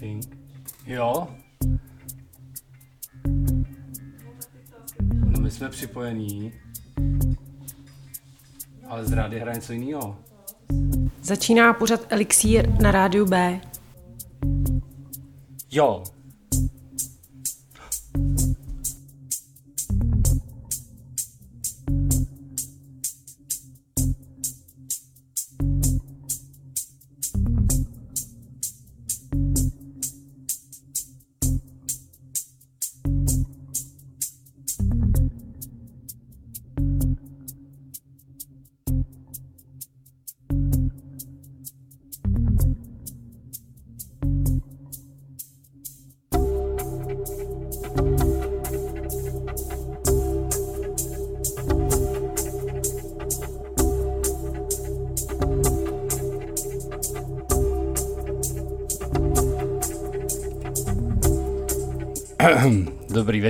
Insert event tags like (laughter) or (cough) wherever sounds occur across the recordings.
Testing. Jo. No my jsme připojení. Ale z rády hraje něco jiného. Začíná pořad Elixír na rádiu B. Jo.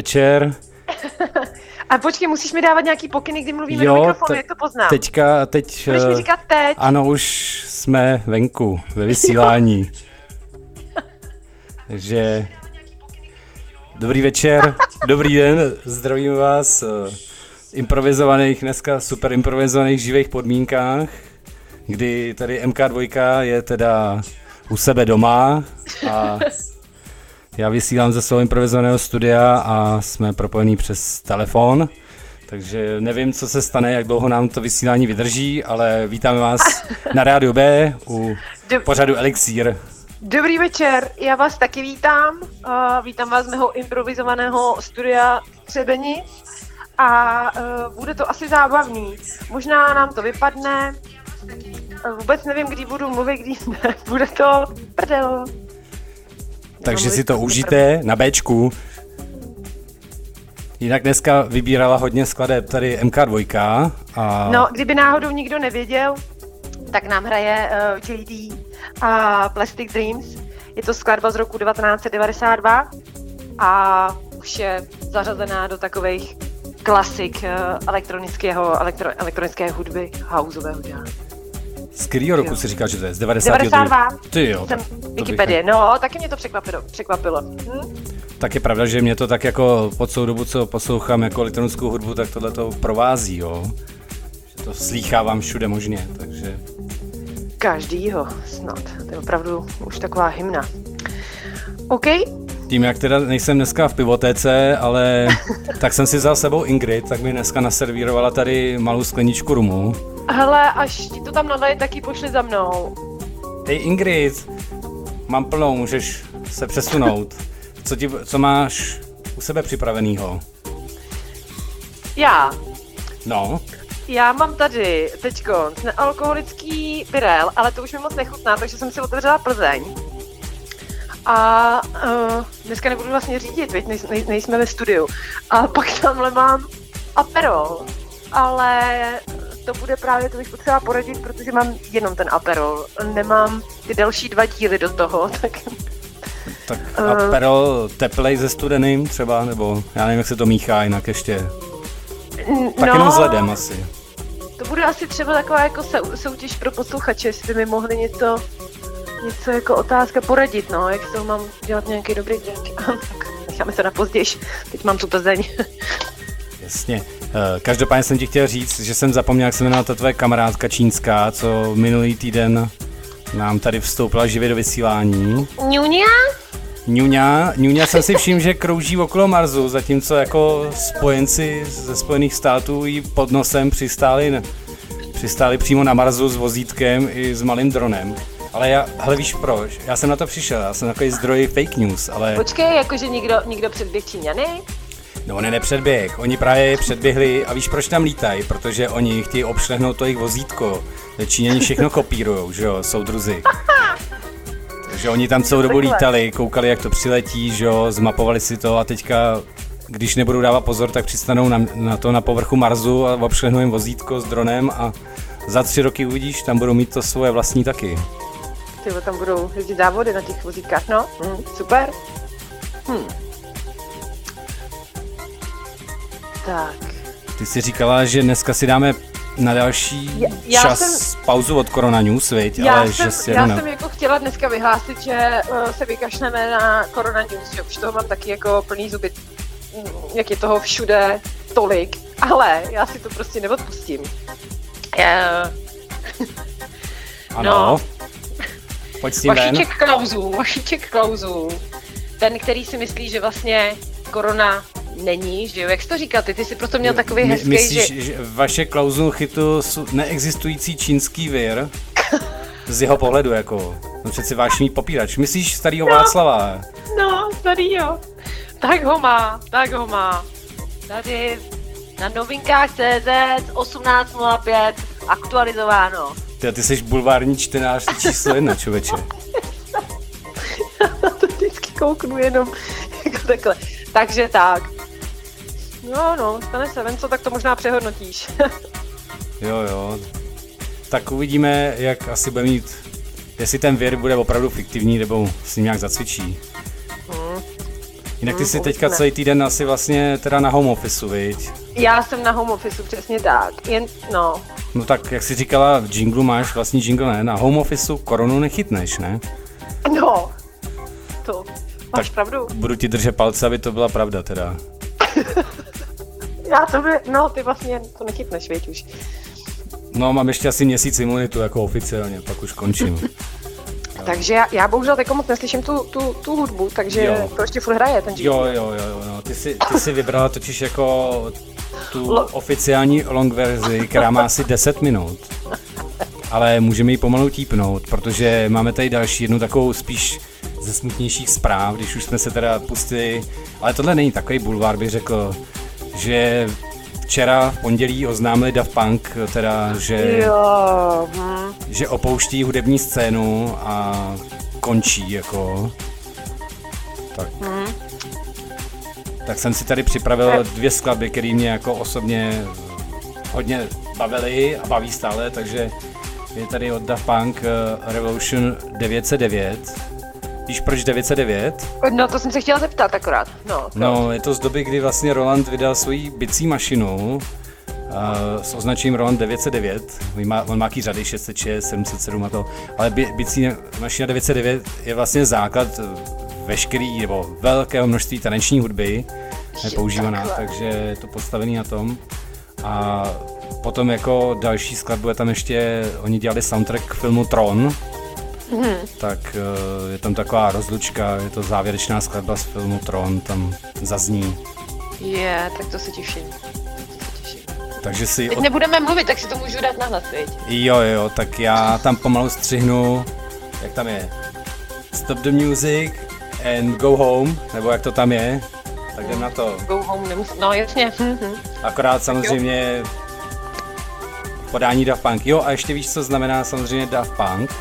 Večer. (laughs) A počkej, musíš mi dávat nějaký pokyny, kdy mluvíme do mikrofonu, te- jak to poznám? Teďka, teď... Budeš mi eh, říkat teď. Ano, už jsme venku, ve vysílání. (laughs) Takže... Dobrý večer, dobrý den, zdravím vás v improvizovaných, dneska super improvizovaných živých podmínkách, kdy tady MK2 je teda u sebe doma a (laughs) já vysílám ze svého improvizovaného studia a jsme propojení přes telefon. Takže nevím, co se stane, jak dlouho nám to vysílání vydrží, ale vítáme vás (laughs) na Rádiu B u Dob- pořadu Elixír. Dobrý večer, já vás taky vítám. Uh, vítám vás z mého improvizovaného studia Třebenic a uh, bude to asi zábavný. Možná nám to vypadne, Uh, vůbec nevím, kdy budu mluvit, kdy ne. (laughs) Bude to prdel. Takže si to užijte na Bčku. Jinak dneska vybírala hodně skladeb tady MK2 a No, kdyby náhodou nikdo nevěděl, tak nám hraje uh, JD a Plastic Dreams. Je to skladba z roku 1992 a už je zařazená do takových klasik uh, elektronického, elektro, elektronické hudby, houseového jazz. Z kterého roku si říkal, že to je? Z 92? 92. Ty jo, Jsem to bych- Wikipedie, no, taky mě to překvapilo. překvapilo. Hm? tak je pravda, že mě to tak jako po celou dobu, co poslouchám jako elektronickou hudbu, tak tohle to provází, jo. Že to slýchávám všude možně, takže... Každýho snad. To je opravdu už taková hymna. OK, Tím, jak teda nejsem dneska v pivotéce, ale (laughs) tak jsem si vzal sebou Ingrid, tak mi dneska naservírovala tady malou skleničku rumu. Hele, až ti to tam nadaje, tak ji pošli za mnou. Hej Ingrid, mám plnou, můžeš se přesunout. (laughs) Co, ti, co máš u sebe připravenýho? Já, No, já mám tady teďko nealkoholický Birel, ale to už mi moc nechutná, takže jsem si otevřela Plzeň. A uh, dneska nebudu vlastně řídit, veď nej, nej, nejsme ve studiu. A pak tamhle mám Aperol, ale to bude právě, to bych potřeba poradit, protože mám jenom ten Aperol. Nemám ty další dva díly do toho, (laughs) tak tak Eh. a pero teplej se studeným třeba, nebo já nevím, jak se to míchá jinak ještě. Tak no, jenom s ledem asi. To bude asi třeba taková jako sou, soutěž pro posluchače, jestli by mi mohli něco, něco jako otázka poradit, no, jak z toho mám dělat nějaký dobrý drink. (laughs) tak necháme se na později, teď mám tu Plzeň. Jasně. Eh, Každopádně jsem ti chtěl říct, že jsem zapomněl, jak se jmenovala ta tvoje kamarádka čínská, co minulý týden nám tady vstoupila živě do vysílání. Ňuňa? Ňuňa, Ňuňa jsem si všiml, že krouží okolo Marsu, zatímco jako spojenci ze Spojených států jí pod nosem přistáli, přistáli přímo na Marsu s vozítkem i s malým dronem. Ale já, hele víš proč? Já jsem na to přišel, já jsem takový zdroj fake news, ale Počkej, jakože někdo, někdo předběh Číňany? No on je nepředběh, oni právě je předběhli a víš proč tam lítají? Protože oni chtějí obšlehnout to jejich vozítko. Číňani všechno kopírujou, že jo, soudruzi. Takže oni tam celou dobu lítali, koukali, jak to přiletí, že jo, zmapovali si to a teďka, když nebudou dávat pozor, tak přistanou na, na to na povrchu Marsu a obšlehnou jim vozítko s dronem a za tři roky uvidíš, tam budou mít to svoje vlastní taky. Ty tam budou jezdit závody na těch vozítkách, no, hm, super. Hm. Tak, Ty jsi říkala, že dneska si dáme na další Já- já čas jsem- pauzu od Corona News, viď? Já, ale jsem, že si já na... jsem jako chtěla dneska vyhlásit, že uh, se vykašleme na Corona News, že už toho mám taky jako plný zuby, mm, jak je toho všude tolik, ale já si to prostě neodpustím. Uh, (laughs) Ano. no. Pojď s tím ven. Vašíček Klauzů, Vašíček Klauzů, ten, který si myslí, že vlastně korona není, že jo, jak jsi to říkal, ty, ty jsi proto měl takový My- hezký, Myslíš, že... že vaše klauzul chytu jsou neexistující čínský vir? Z jeho pohledu, jako. No přeci vášní popírač. Myslíš starýho Václava? No, tady jo. Tak ho má, tak ho má. Tady na novinkách CZ 18.05 aktualizováno. Ty, ty jsi bulvární čtenář číslo jedna, člověče. Na (laughs) to vždycky kouknu jenom jako takhle. Takže tak. No, no, stane se, ven co, tak to možná přehodnotíš. (laughs) Jo, jo. Tak uvidíme, jak asi bude mít, jestli ten vir bude opravdu fiktivní, nebo s ním nějak zacvičí. Jinak ty Hmm, jsi teďka uvidíme. celý týden asi vlastně teda na home officeu, viď? Já jsem na home officeu, přesně tak. Jen, no, No tak, jak jsi říkala, v jinglu máš vlastní jingle, ne? Na home officeu koronu nechytneš, ne? no. To, máš Tak- pravdu. Budu ti držet palce, aby to byla pravda teda. (laughs) Já to by, no, ty vlastně to nechytneš, věď už. No, mám ještě asi měsíc imunitu jako oficiálně, pak už končím. (laughs) Takže já, já bohužel teď moc neslyším tu, tu, tu hudbu, takže Jo. to ještě furt hraje ten Jo, jo, jo, jo, no. Ty jsi, ty jsi vybrala totiž jako tu Lo- oficiální long verzi, která má asi 10 minut. Ale můžeme ji pomalu típnout, protože máme tady další jednu takovou spíš ze smutnějších zpráv, když už jsme se teda pustili, ale tohle není takový bulvár, bych řekl, že včera v pondělí oznámili Daft Punk, teda, že, Jo, hm. že opouští hudební scénu a končí jako. Tak. Tak jsem si tady připravil dvě skladby, které mě jako osobně hodně bavily a baví stále, takže je tady od Daft Punk eh, Revolution 909. Víš proč 909? No to jsem se chtěla zeptat akorát. No, to. No, je to z doby, kdy vlastně Roland vydal svoji bicí mašinu uh, s označením Roland 909. On má, on má jaký řady 606, 707 a to, ale bi, bicí mašina 909 je vlastně základ veškerý nebo velkého množství taneční hudby, je používaná, takhle. takže je to postavený na tom. A potom jako další skladbu je tam ještě, oni dělali soundtrack k filmu Tron, tak eh, je tam taková rozlučka, je to závěrečná skladba z filmu Tron, tam zazní. Je, tak to se těším. Takže si... Teď Od... nebudeme mluvit, tak si to můžu dát na hlas, viď? Jo, jo, tak já tam pomalu střihnu, jak tam je, stop the music and go home, nebo jak to tam je, tak jdem na to. Go home nemus... No jasně. (laughs) Akorát samozřejmě podání Daft Punk. Jo, a ještě víš, co znamená samozřejmě Daft Punk?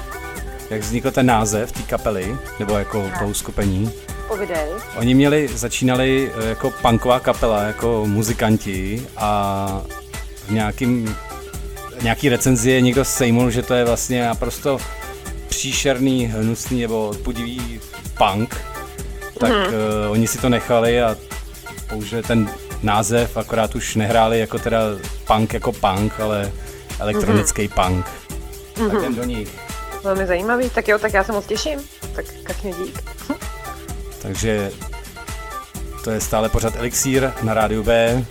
Jak vznikl ten název té kapely, nebo jako tou skupení? Povidej. Oni měli, začínali eh, jako punková kapela, jako muzikanti a v nějakým, nějaký recenzi někdo sejmul, že to je vlastně naprosto příšerný, hnusný nebo odpudivý punk, tak Mhm. uh, oni si to nechali a použili ten název, akorát už nehráli jako teda punk jako punk, ale elektronický Mhm. punk. Tak jdem do nich. Velmi zajímavý. Tak jo, tak já se moc těším. Tak jak mě dík. Takže to je stále pořád Elixír na rádiu B.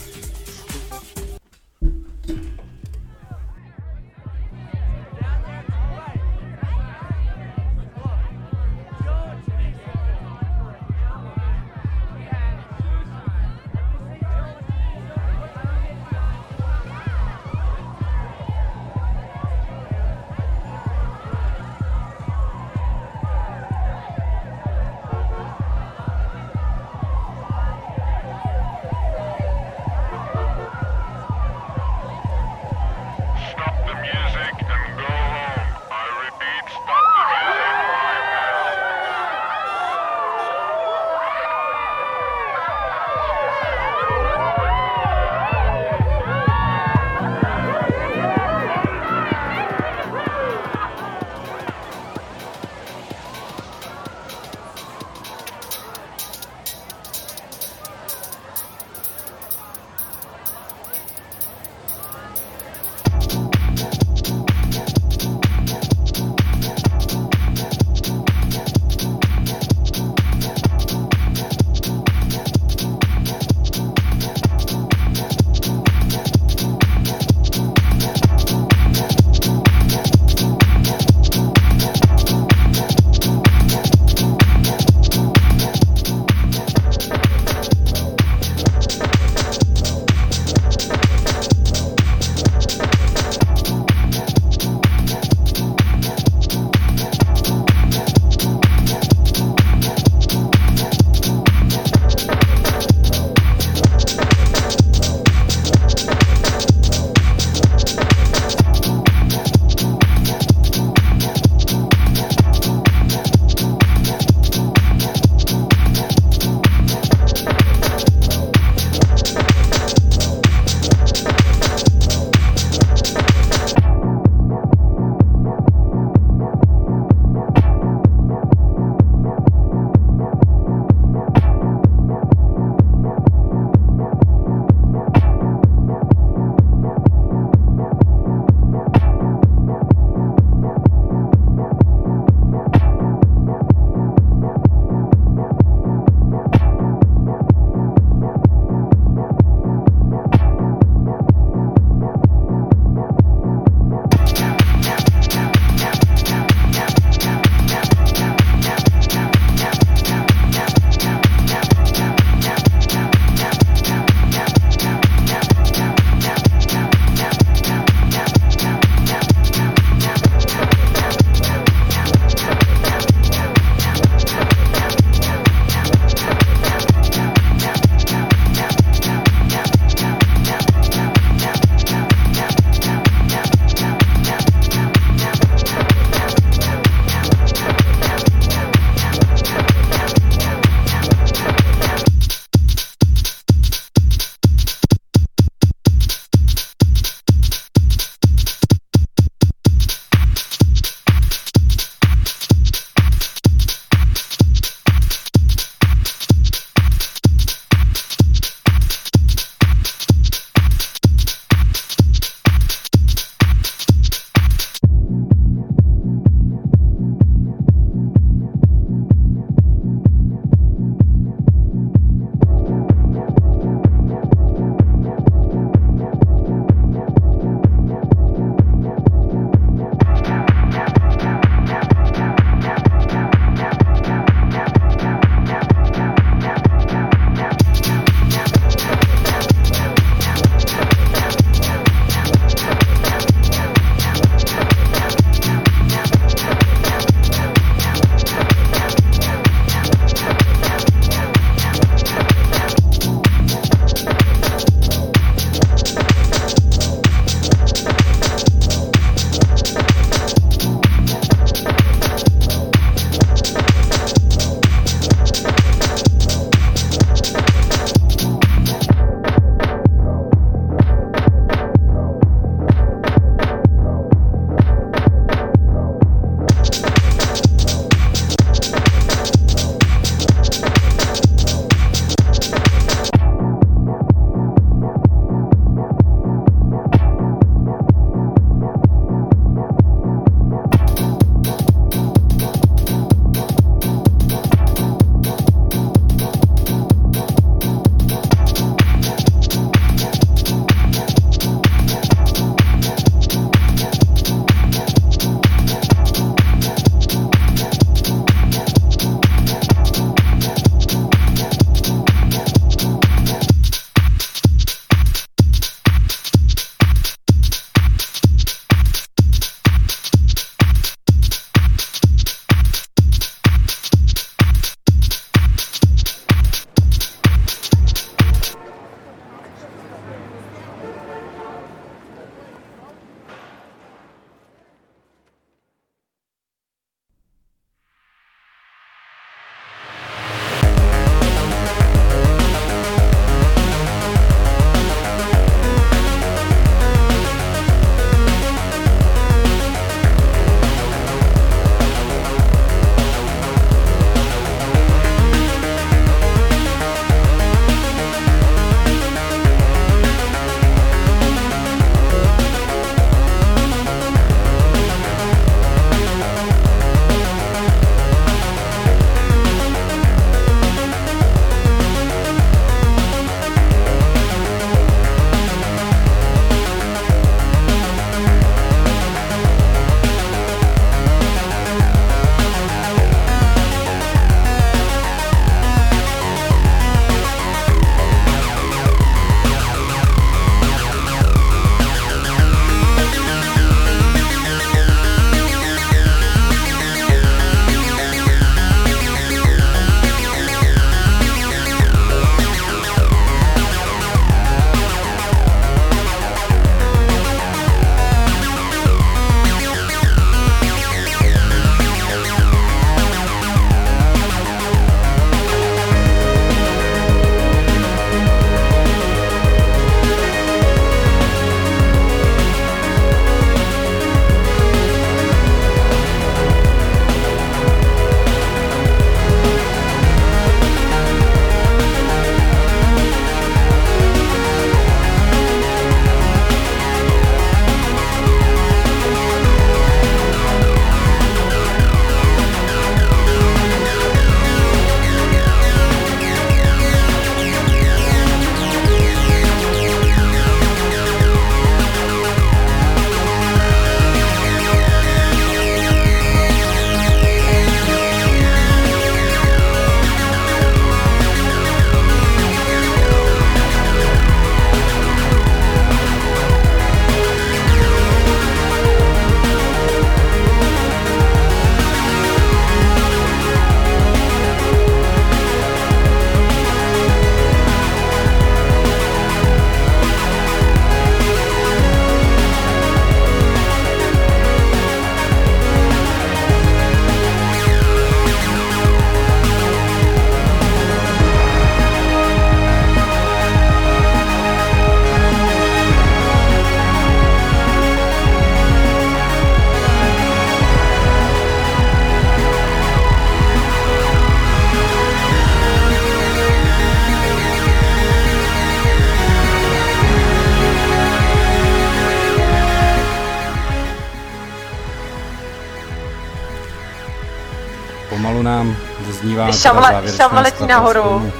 šavle- šavle letí nahoru.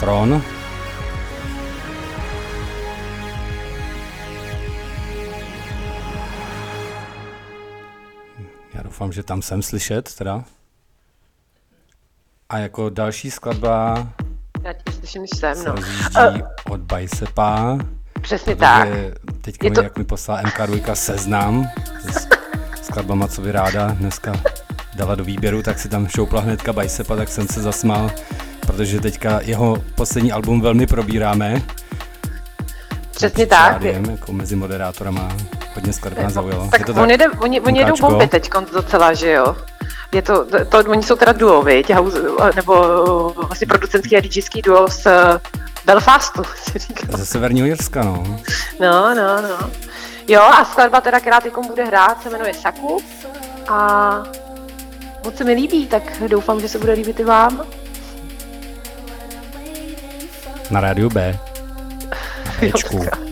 Tron. Já doufám, že tam jsem slyšet teda. A jako další skladba Já tě slyším, že jsem, se no. rozjíždí od Bicepa. Přesně tak. Teď mi, to- jak mi poslala MK2 seznam s skladbama, co by ráda dneska dala do výběru, tak si tam šoupla hnedka Bicepa, tak jsem se zasmál, protože teďka jeho poslední album velmi probíráme. Přesně tak. rádiem, jako mezi moderátorama. Hodně skladba nás zaujalo. Tak, Je to on jede, oni, oni jedou bomby teď docela, že jo? Je to, to, to, oni jsou teda duo, viď? Nebo vlastně producentský a DJský duo z uh, Belfastu, (laughs) si říkám. Ze Severního Jirska, no. No, no, no. Jo, a skladba teda, která teď bude hrát, se jmenuje Saku. A moc se mi líbí, tak doufám, že se bude líbit i vám. Na rádiu B. (laughs) Na.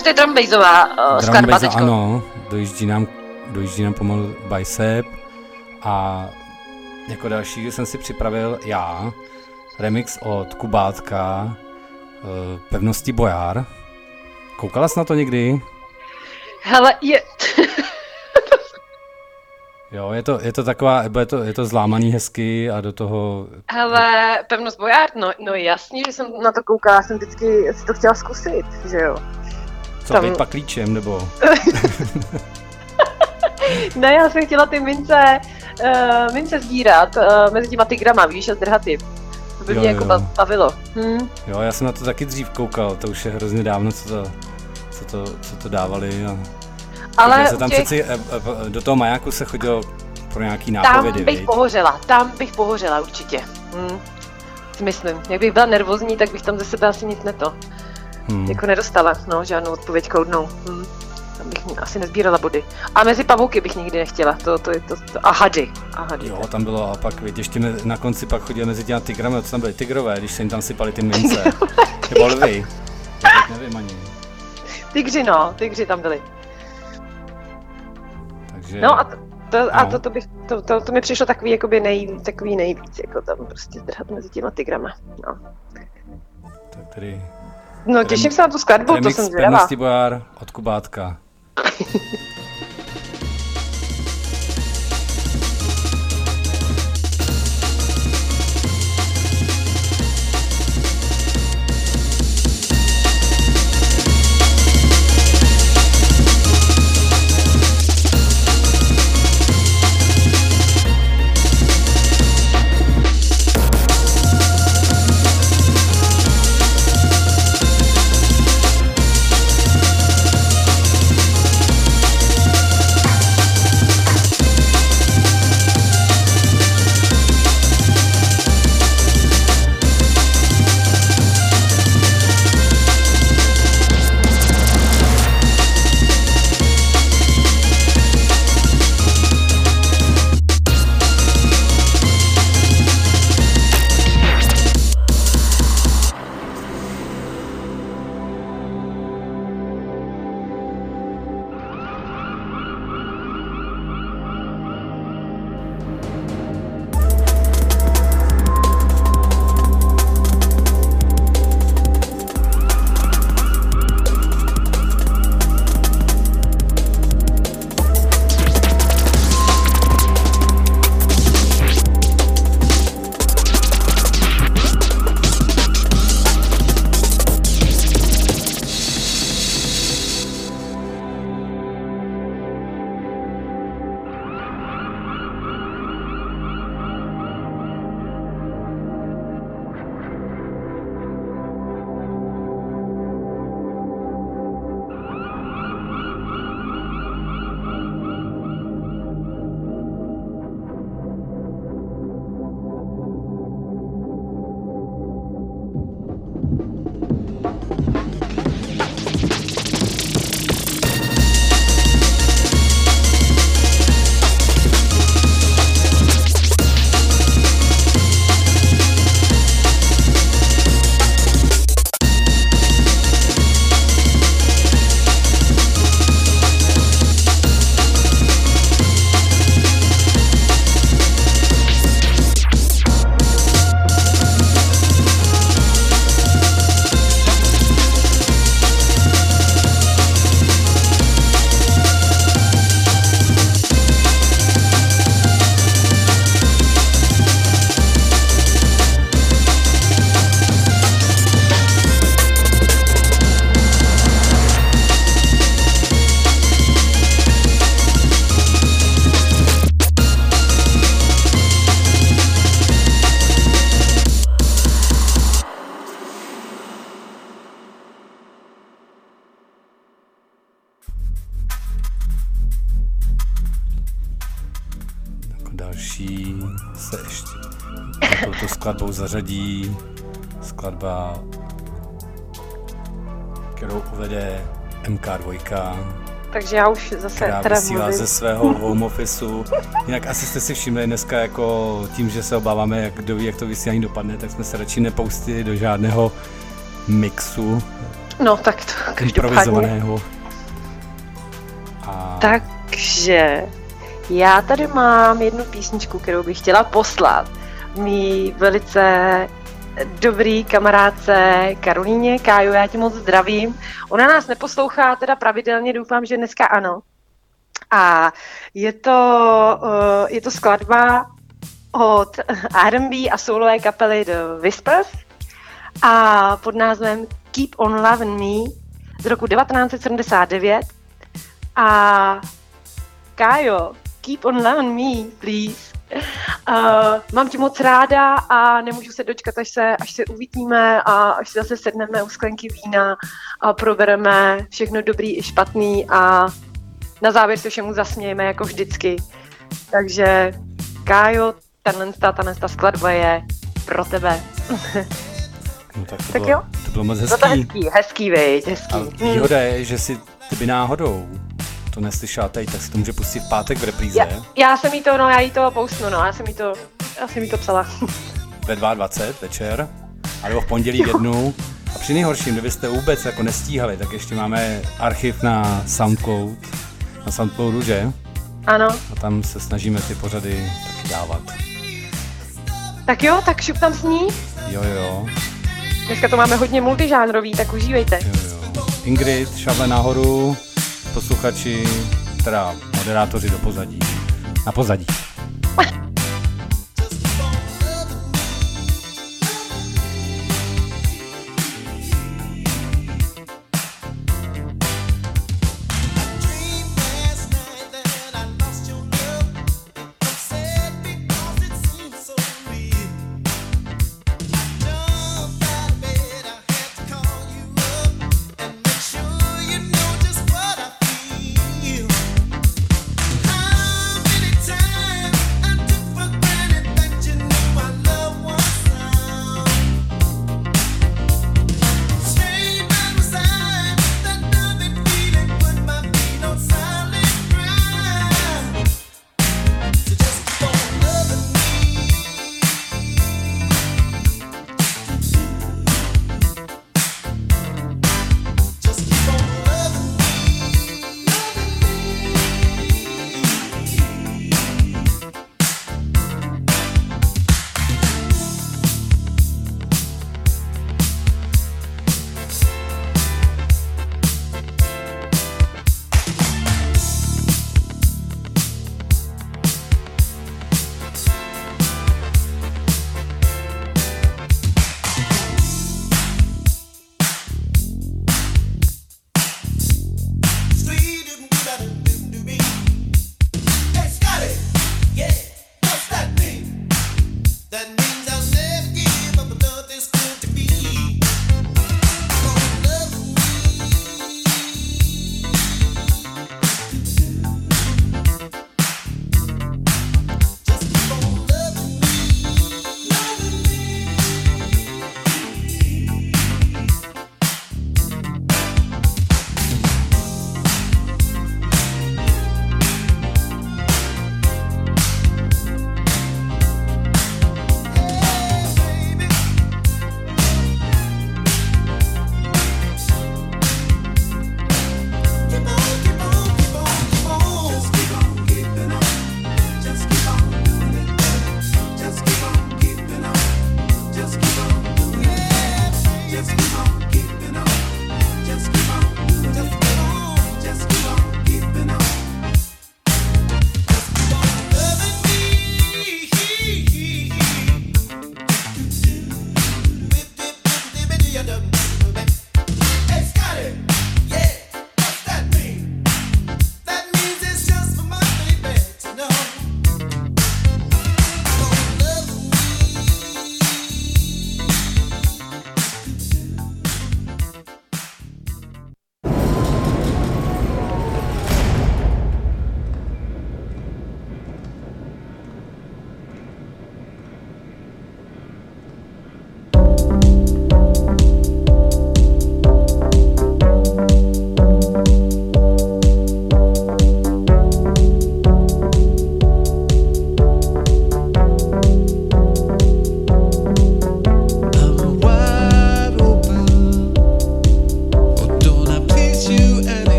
Takže to je drumbassová uh, skladba teďko. ano, dojíždí nám, dojíždí nám pomalu Bicep a jako další jsem si připravil já remix od Kubátka uh, Pevnosti Bojár. Koukala jsi na to někdy? Hele, je... Jo, je to, je to taková, je to, je to zlámaný hezky a do toho, Hele, pevnost Bojard, no, no jasně, že jsem na to koukala, jsem vždycky si to chtěla zkusit, že jo. Co Tam- být paklíčem, nebo (laughs) Ne, já jsem chtěla ty mince, uh, mince sbírat uh, mezi těma tygrama, víš, a zdrhat je. To by Jo, mě jako jo. ba- bavilo. Hm? jo, já jsem na to taky dřív koukal, to už je hrozně dávno, co to, co to, co to dávali a Ale se tam těch, přeci, eh, eh, do toho majáku se chodilo pro nějaký tam nápovědy, bych viď? pohořela, tam bych pohořela určitě. Hm. Myslím, jak bych byla nervózní, tak bych tam ze sebe asi nic neto. Hmm. Jako nedostala, no, žádnou odpověď koudnou. Hm. Tam bych asi nezbírala body. A mezi pavouky bych nikdy nechtěla. To, to, to, to, a hady. A hady. Jo, tam bylo a pak, víte, ještě na konci pak chodil mezi těma tygrami, to tam byly tigrové, když se jim tam sypali ty mince. (laughs) Nebo lvy. Já nevím ani. Tygři, no, tygři tam byli. Takže... No a to, to, a No. to, to, bych, to, to, to mi přišlo takový, jakoby nej, takový nejvíc, jako tam prostě zdrhat mezi těma tygrama. No, Tak tady no těším se na tu skladbu, to remix jsem zvědavá. Pevnosti Bojar od Kubátka. (laughs) zařadí skladba, kterou uvede MK2, Takže já už zase která teda vysílá mluvím. ze svého home officeu. Jinak asi jste si všimli dneska jako tím, že se obáváme, jak, kdo ví, jak to vysílání dopadne, tak jsme se radši nepoustili do žádného mixu No tak to improvizovaného. A Takže já tady mám jednu písničku, kterou bych chtěla poslat mý velice dobrý kamarádce Karolíně. Káju, já tě moc zdravím. Ona nás neposlouchá teda pravidelně, doufám, že dneska ano. A je to, eh, je to skladba od R&B a soulové kapely The Whispers a pod názvem Keep on Loving Me z roku 1979 a Kájo, keep on loving me, please. Uh, mám tě moc ráda a nemůžu se dočkat, až se, až se uvidíme a až si zase sedneme u sklenky vína a probereme všechno dobrý i špatný a na závěr se všemu zasmějeme jako vždycky. Takže Kájo, tenhle, ta, tenhle ta skladba je pro tebe. (laughs) no, tak to, Tak bylo, jo. to bylo moc No to hezký. hezký, hezký, veď, hezký. A výhoda je, že si ty by náhodou to neslyšela teď, tak se to může pustit v pátek v repríze. Já, já jsem jí to, no, já jí to postnu, no, já jsem jí to, já jsem jí to psala. (laughs) Ve 22 večer, alebo v pondělí v jednu. A při nejhorším, kdybyste vůbec jako nestíhali, tak ještě máme archiv na Soundcloud, na Soundcloudu, že? Ano. A tam se snažíme ty pořady taky dávat. Tak jo, tak šup tam s ní. Jo, jo, Dneska to máme hodně multižánrový, tak užívejte. jo, jo. Ingrid, šable nahoru, posluchači, teda moderátoři do pozadí. Na pozadí. (laughs)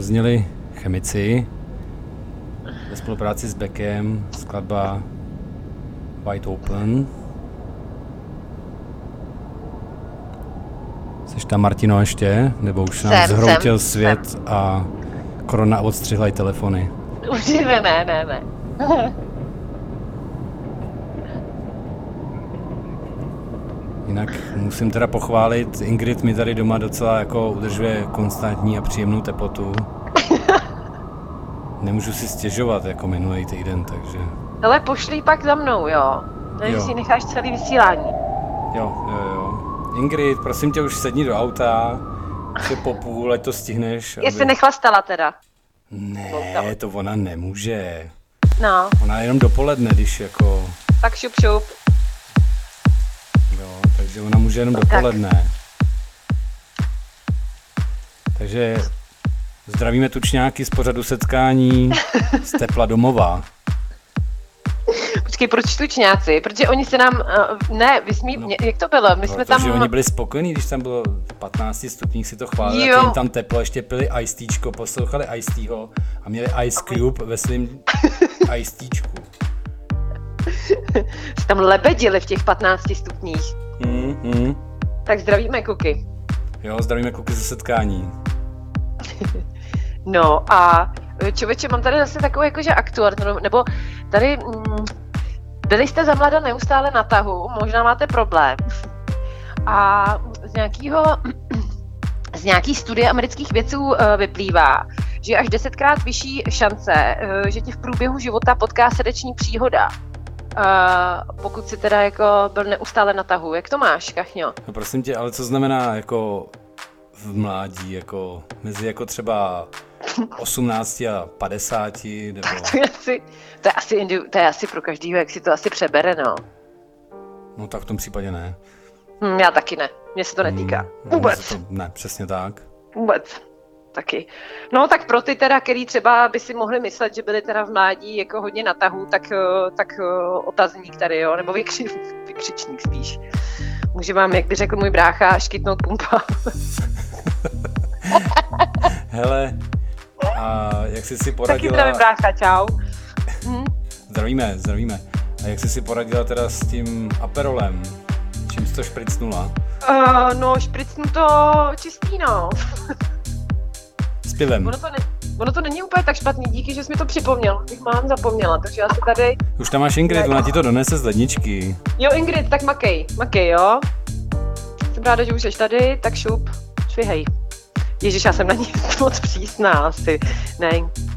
Dozněli chemici ve spolupráci s Beckem, skladba White Open. Jsi tam, Martino, ještě? Nebo už nám Jsem, zhroutil jsem, svět a korona odstřihla i telefony? Už ne, ne, ne, Jinak musím teda pochválit, Ingrid mi tady doma docela jako udržuje konstantní a příjemnou teplotu. (laughs) Nemůžu si stěžovat jako minulý týden, takže Hele, pošli pak za mnou, jo. Takže Jo. si necháš celý vysílání. jo, jo, jo. Ingrid, prosím tě, už sedni do auta, je po půl, ať to stihneš. Jestli nechlastala teda. Ne, to ona nemůže. No, Ona jenom dopoledne, když jako, tak šup šup. Takže ona může jenom dopoledne. Takže zdravíme tučňáky z pořadu setkání (laughs) z tepla domova. Počkej, proč tučňáci? Protože oni se nám, uh, ne, vysmí, No. no, jak to bylo? My jsme tam, oni byli spokojení, když tam bylo 15 stupních, si to chválili, Jo. jak jim tam teplo, ještě pili ice teačko, poslouchali ice teaho a měli ice cube ve svém (laughs) ice teačku. tam lebedili v těch 15 stupních. Mm, mm. Tak zdravíme kuky. Jo, zdravíme kluky ze setkání. (laughs) No a člověče, mám tady zase takovou jakože aktuál, no, nebo tady mm, byli jste za mlada neustále na tahu, možná máte problém. A z nějakého (clears throat) z nějaký studie amerických vědců eh, vyplývá, že je až desetkrát vyšší šance, eh, že tě v průběhu života potká srdeční příhoda. Eh, pokud si teda jako byl neustále na tahu. Jak to máš, Kachňo? No prosím tě, ale co znamená jako v mládí, jako mezi jako třeba 18 a 50, nebo... To je asi, to je asi, to je asi pro každýho, jak si to asi přebere, no. No tak v tom případě ne. Hm, já taky ne. Mně se to netýká. Hmm, Vůbec. To, ne, přesně tak. Vůbec. Taky. No tak pro ty teda, který třeba by si mohli myslet, že byli teda v mládí jako hodně na tahu, tak, eh, tak eh, otazník tady, jo, nebo vykři, (laughs) vykřičník spíš. Může vám, jak by řekl můj brácha, škytnout pumpa. (laughs) Hele, a jak jsi si Taky poradila... zdravím brácha, čau. Hm? Zdravíme, zdravíme. A jak jsi si poradila teda s tím aperolem? Čím jsi to špricnula? Uh, no, špricnu to čistý, no. (laughs) Pivem. Ono to, ne, ono to není úplně tak špatný, díky, že jsi mi to připomněl. Bych mám zapomněla, takže já se tady... Už tam máš Ingrid, ona ti to donese z ledničky. Jo, Ingrid, tak makej, makej, jo. Jsem ráda, že už jsi tady, tak šup, švihej. Ježíš, já jsem na ní (laughs) moc přísná asi. Ne,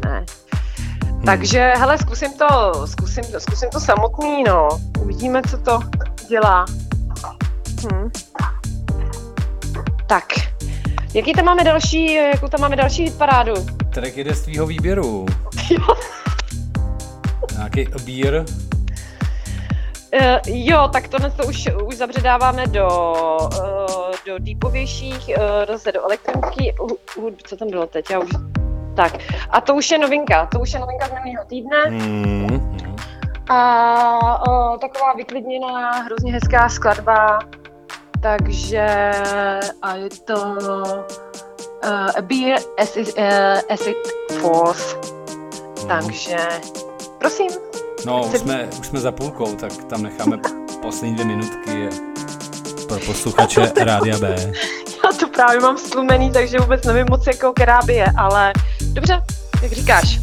ne. Takže, hele, zkusím to, zkusím, zkusím to samotný, no. Uvidíme, co to dělá. Hm. Tak, jaký tam máme další, jakou tam máme další hitparádu? Track jede z tvýho výběru. Jo. (laughs) Nějaký obír. Uh, jo, tak tohle to už, už zabředáváme do, uh, do deepovějších, uh, zase do elektroniky, uh, uh, co tam bylo teď, já už... Tak, a to už je novinka, to už je novinka z minulého týdne Hmm. a uh, taková vyklidněná, hrozně hezká skladba, takže a je to uh, A Beer Acid, uh, acid Force Takže, prosím. No, už jsme, už jsme za půlkou, tak tam necháme poslední dvě minutky pro posluchače (laughs) Rádia B. Já to právě mám stlumený, takže vůbec nevím moc, jako která by je, ale dobře, jak říkáš.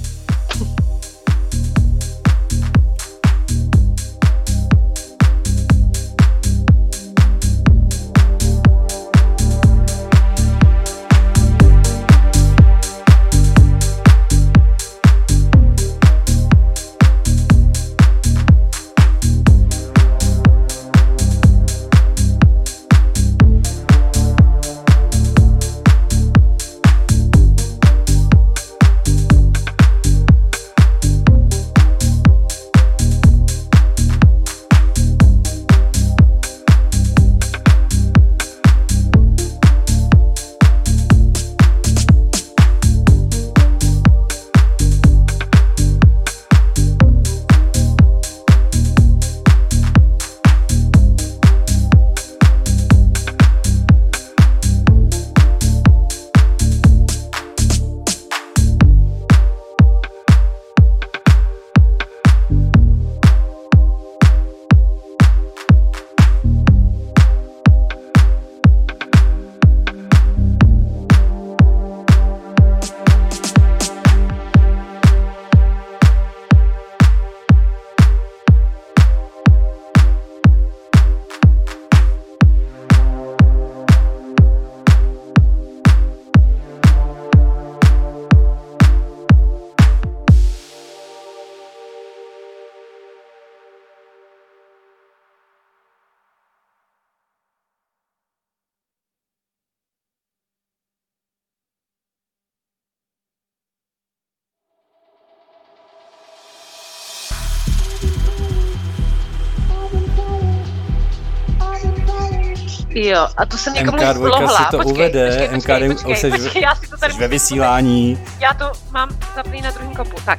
Jo, a to jsem někomu MK2 zlohla. si to počkej, uvede, počkej, počkej, MK2 počkej, seš- počkej, já si to tady Jsi ve vysílání. Já to mám zaplý na druhém kopu. Tak,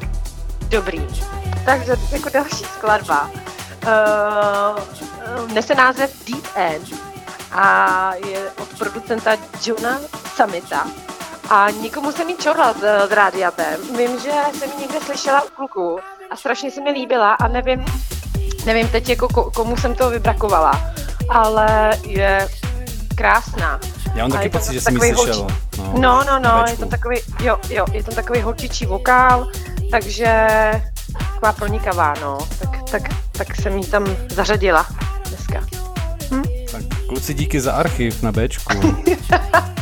dobrý. Takže jako další skladba. Uh, nese název Deep End a je od producenta Johna Samita. A nikomu jsem ji čorla z, z Rádia B. Vím, že jsem ji někde slyšela u kluku a strašně se mi líbila a nevím, nevím teď jako ko, komu jsem to vybrakovala, ale je krásná. Já mám taky pocit, že jsem ji slyšel. No, no, no, na je to takový, jo, jo, je to takový holčičí vokál, takže taková pronikavá, no. Tak, tak, tak jsem ji tam zařadila dneska. Tak kluci díky za archiv na Bčku. (laughs)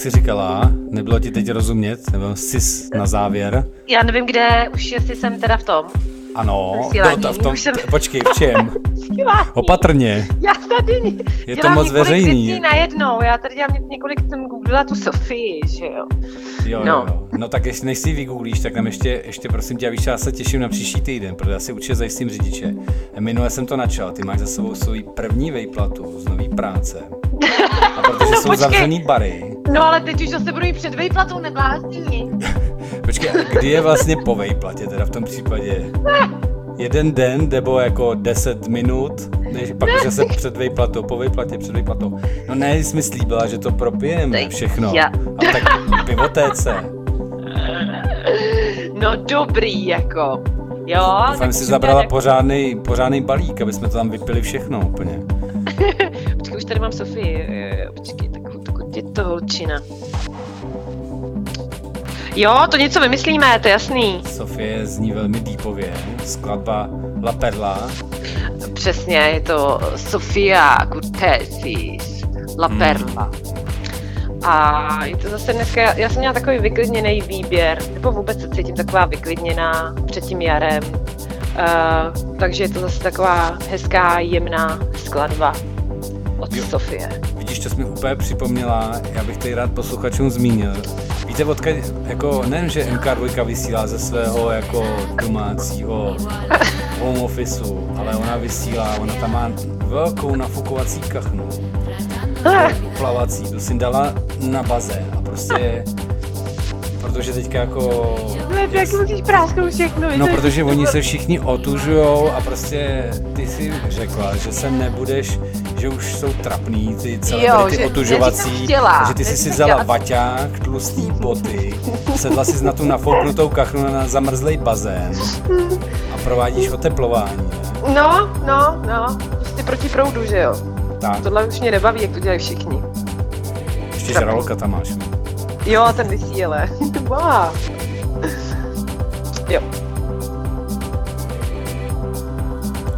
si říkala? Nebylo ti teď rozumět? Nebo sis na závěr? Já nevím, kde už jestli jsem teda v tom. Ano, Vysílání, no, to v tom, jsem- počkej, v čem? (laughs) Vysílání. Opatrně. Já tady Je to moc veřejný. najednou. Já tady dělám ně- několik, jsem googlila tu Sofii, že jo. Jo, No. jo. No tak jestli než si vygooglíš, tak tam ještě, ještě prosím tě, víš, já se těším na příští týden, protože já si určitě zajistím řidiče. Minule jsem to načal, ty máš za sebou svou první vejplatu z nový práce. (laughs) A protože jsou počkej. zavřený bary, No ale teď už zase budu jít před vejplatou neblázní. (laughs) počkej, a kdy je vlastně po vejplatě teda v tom případě? Jeden den nebo jako 10 minut, než pak už se před vejplatou, po vejplatě, před vejplatou. No ne, jsi mi slíbila, že to propijeme Teď všechno. já. A tak pivotéce. No dobrý, jako. Jo, Doufám, si zabrala pořádný, pořádný balík, aby jsme to tam vypili všechno úplně. (laughs) Počkej, už tady mám Sofii. eh, Počkej, tak to holčina? Jo, to něco vymyslíme, to je jasný. Sofie zní velmi deepově. Skladba La Perla. Přesně, je to Sofia Cortesis, La Hmm. Perla. A je to zase dneska, já jsem měla takový vyklidněný výběr, nebo vůbec se cítím taková vyklidněná před tím jarem. Uh, takže je to zase taková hezká, jemná skladba od Jo. Sofie. Vidíš, to jsi mi úplně připomněla, já bych tady rád posluchačům zmínil. Víte, odkud, jako nejen, že MK2 vysílá ze svého jako domácího home officeu, ale ona vysílá, ona tam má velkou nafukovací kachnu, plavací, tu si dala na bazén a prostě, protože teďka jako... Ne, jak musíš prásknout všechno. No, protože oni se všichni otužujou a prostě ty si řekla, že se nebudeš, že už jsou trapný ty celebrity že- otužovací, neříkám chtěla, že ty jsi si vzala baťák, tlustý boty, sedla si na tu nafouknutou kachnu na zamrzlej bazén a provádíš oteplování. No, no, no, prostě proti proudu, že jo. Tak, Tohle už mě nebaví, jak to dělají všichni. ještě žraloka tam máš. Jo, ten vysíle. wow. (laughs) Jo,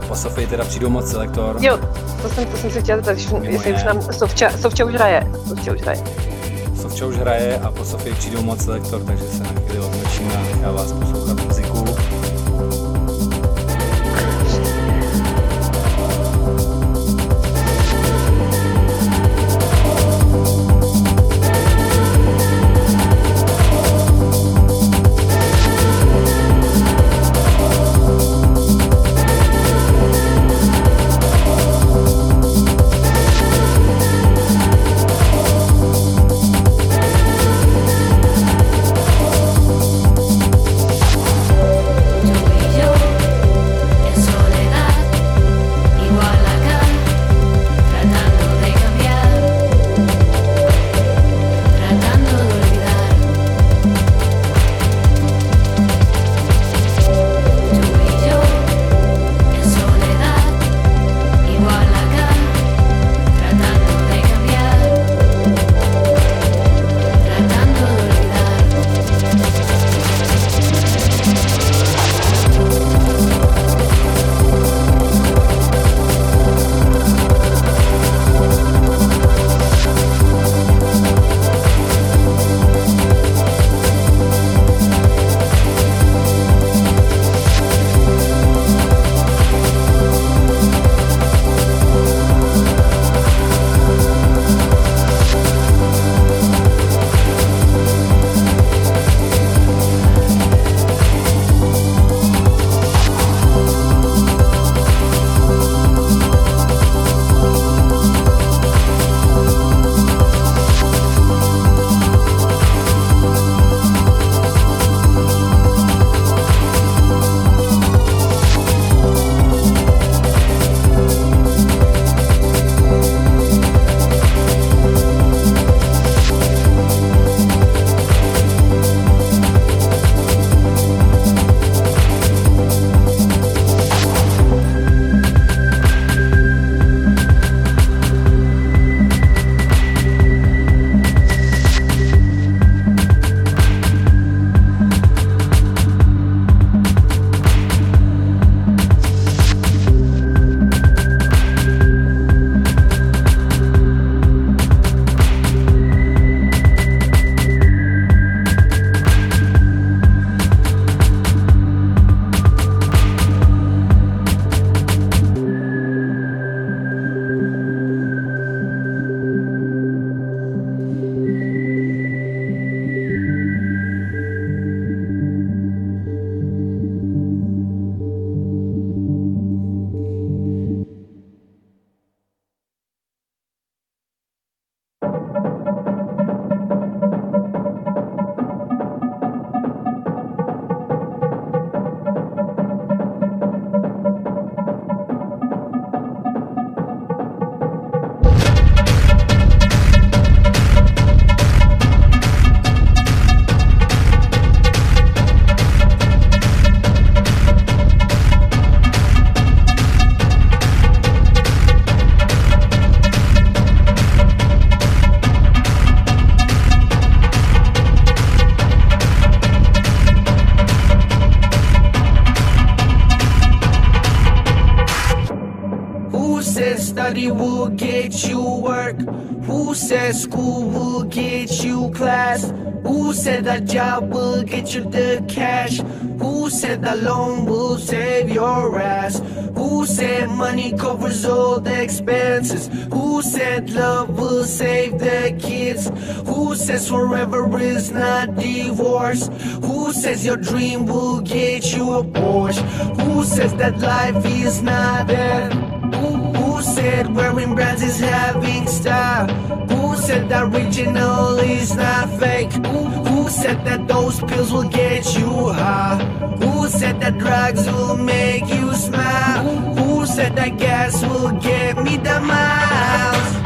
Po Sofii teda přijdou moc selektor. jo, to jsem, to jsem se chtěla zeptat, jestli už nám Sovča, Sovča už hraje. Sovča už hraje. Sovča už hraje a po Sofii přijdou moc selektor, takže se na chvíli odmlčíme a nechá vás poslouchat muziku. fast? Who said that job will get you the cash? Who said that loan will save your ass? Who said money covers all the expenses? Who said love will save the kids? Who says forever is not divorce? Who says your dream will get you a Porsche? Who says that life is not end? said wearing brands is having style? Who said that original is not fake? Who, said that those pills will get you high? Who said that drugs will make you smile? Who, who said that gas will get me the miles?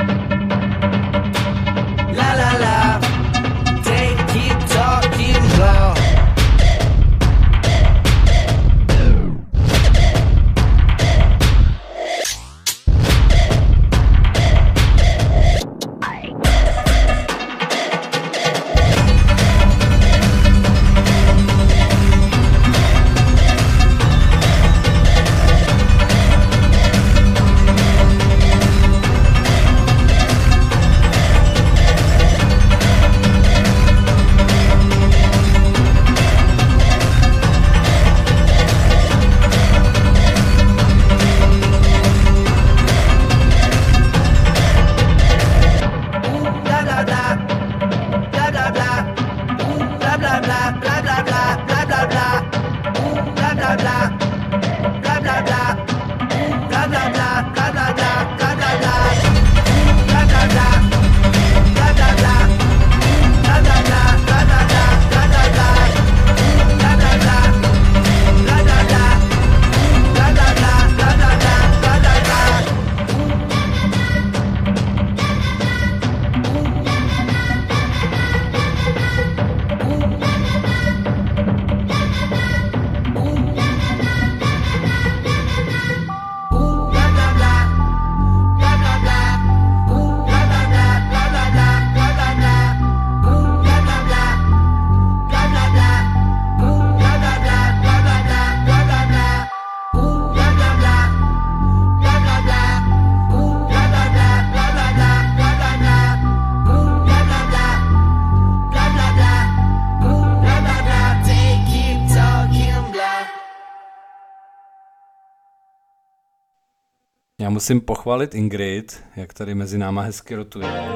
Musím pochválit Ingrid, jak tady mezi náma hezky rotuje.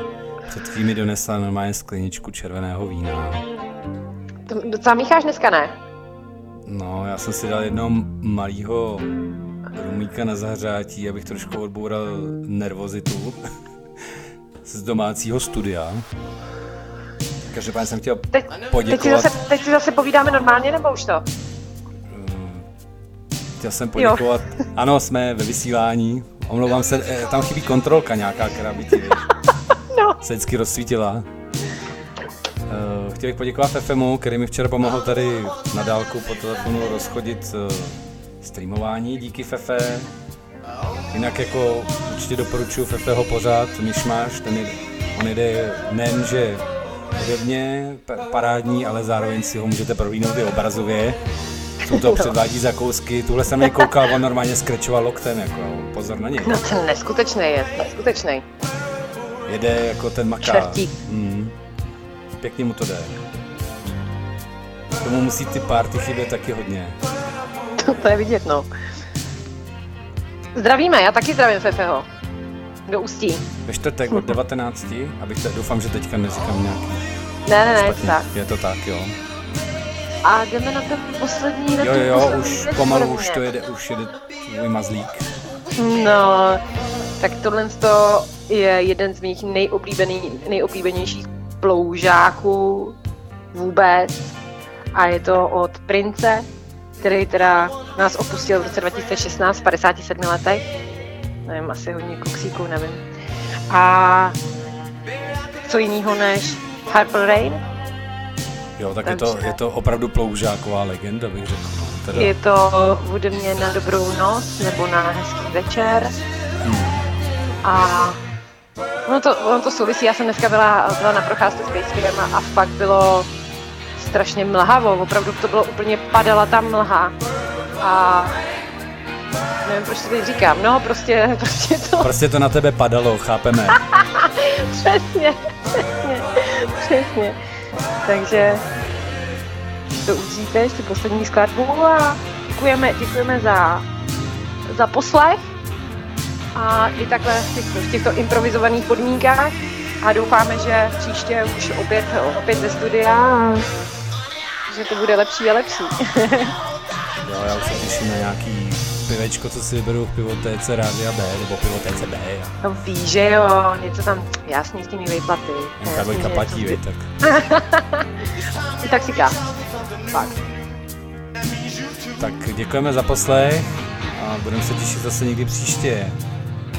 Před chvíli mi donesla normálně skleničku červeného vína. To docela mícháš dneska, ne? No, já jsem si dal jednoho malého rumíka na zahřátí, abych trošku odboural nervozitu (laughs) z domácího studia. Každopádně jsem chtěl Teď, teď, si poděkovat, zase, teď si zase povídáme normálně, nebo už to? chtěl jsem poděkovat, ano, jsme ve vysílání, omlouvám se, eh, tam chybí kontrolka nějaká, která by ti víš, (laughs) No. se vždycky rozsvítila. Eh, Chtěl bych poděkovat FMu, který mi včera pomohl tady na dálku po telefonu rozchodit eh, streamování. Díky Fefe. Jinak jako určitě doporučuji Fefeho pořád, Myšmáš, ten jde, on jde nejen, že hudebně pa- parádní, ale zároveň si ho můžete prolínout i obrazově. Jsou to předvádí zakousky, tuhle jsem nekoukal, on normálně skrečoval loktem, jako pozor na něj. No ten neskutečný je, neskutečný. Jede jako ten maká. Čertík. Mm. Pěkně mu to jde. Tomu musí ty party chybět taky hodně. To, (laughs) to je vidět, no. Zdravíme, já taky zdravím Fefeho. Do Ústí. Ve čtvrtek od 19, abych te, doufám, že teďka neříkám nějaký Ne, ne, ne, špatně. tak. Je to tak, jo. A jdeme na ten poslední, na Jo, jo, jo, už pomalu už to jede, už jede tvůj mazlík. No, tak tohle to je jeden z mých nejoblíbený, nejoblíbenějších ploužáků vůbec. A je to od Prince, který teda nás opustil v roce 2016 v 57 letech. Nevím, asi hodně koksíků, nevím. A co jiného než Harper Rain? Jo, tak je to, je to opravdu ploužáková legenda, bych řekl. no. Teda, Je to mě na dobrou noc nebo na hezký večer. A ono to, ono to souvisí, já jsem dneska byla, byla na procházce s Pejskem a, a fakt bylo strašně mlhavo, opravdu to bylo úplně, padala tam mlha. A nevím, proč to teď říkám, no prostě, (laughs) prostě to, Prostě to na tebe padalo, chápeme. (laughs) přesně, přesně, přesně. Takže to udříte ještě poslední skladbu. A děkujeme, děkujeme za, za poslech. A i takhle v těchto, v těchto improvizovaných podmínkách. A doufáme, že příště už opět, opět ze studia že to bude lepší a lepší. (laughs) Jo, já už se těším na nějaký pivečko, co si vyberu v pivotéce Rádia B, nebo pivotéce B. No víš, že jo, něco tam jasný s těmi výplaty. Nějaká Jasný, dvojka platí, vej, tak. (laughs) Tak si. Fakt. Tak děkujeme za poslech a budeme se těšit zase někdy příště.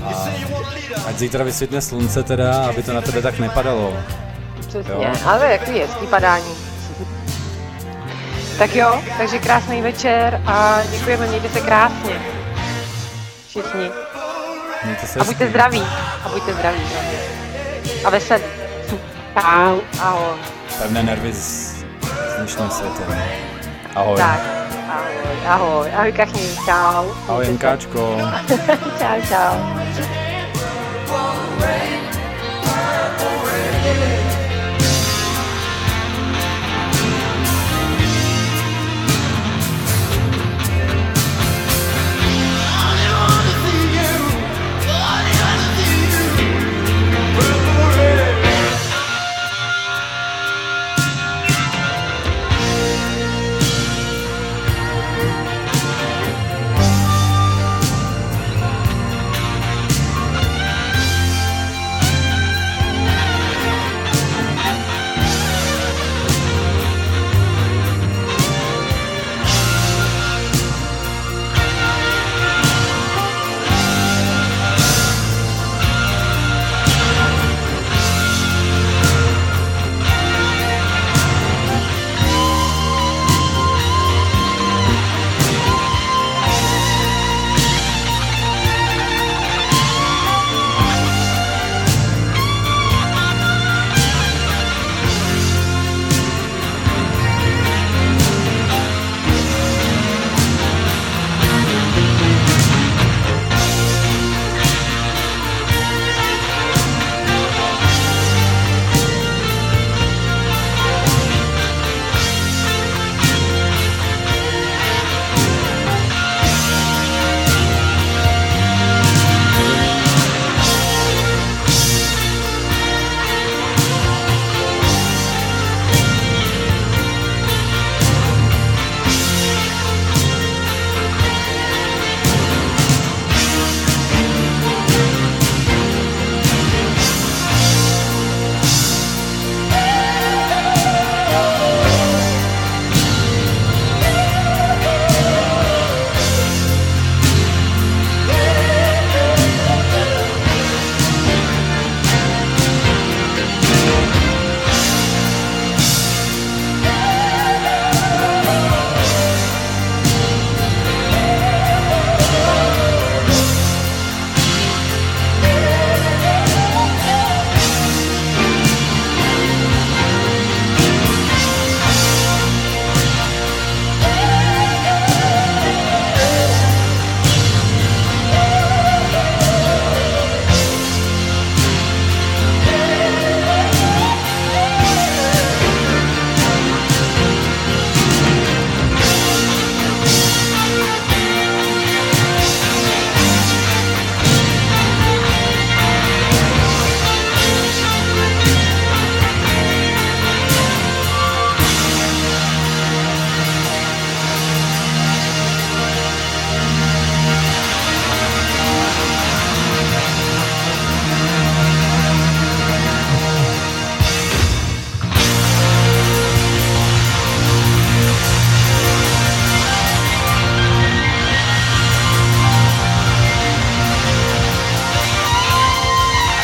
A ať zítra vysvětne slunce teda, aby to na tebe tak nepadalo. Přesně, Jo. ale to je takový hezký padání. Tak jo, takže krásný večer a děkujeme, mějte se krásně. Všichni. Mějte se A buďte zdraví. A buďte zdraví. A veselí. Čau. Ahoj. Pevné nervy s, s dnešním světem. Ahoj. Tak. Ahoj, ahoj. Ahoj kachni. Čau. Ahoj, Jenkáčko. (laughs) Čau, čau.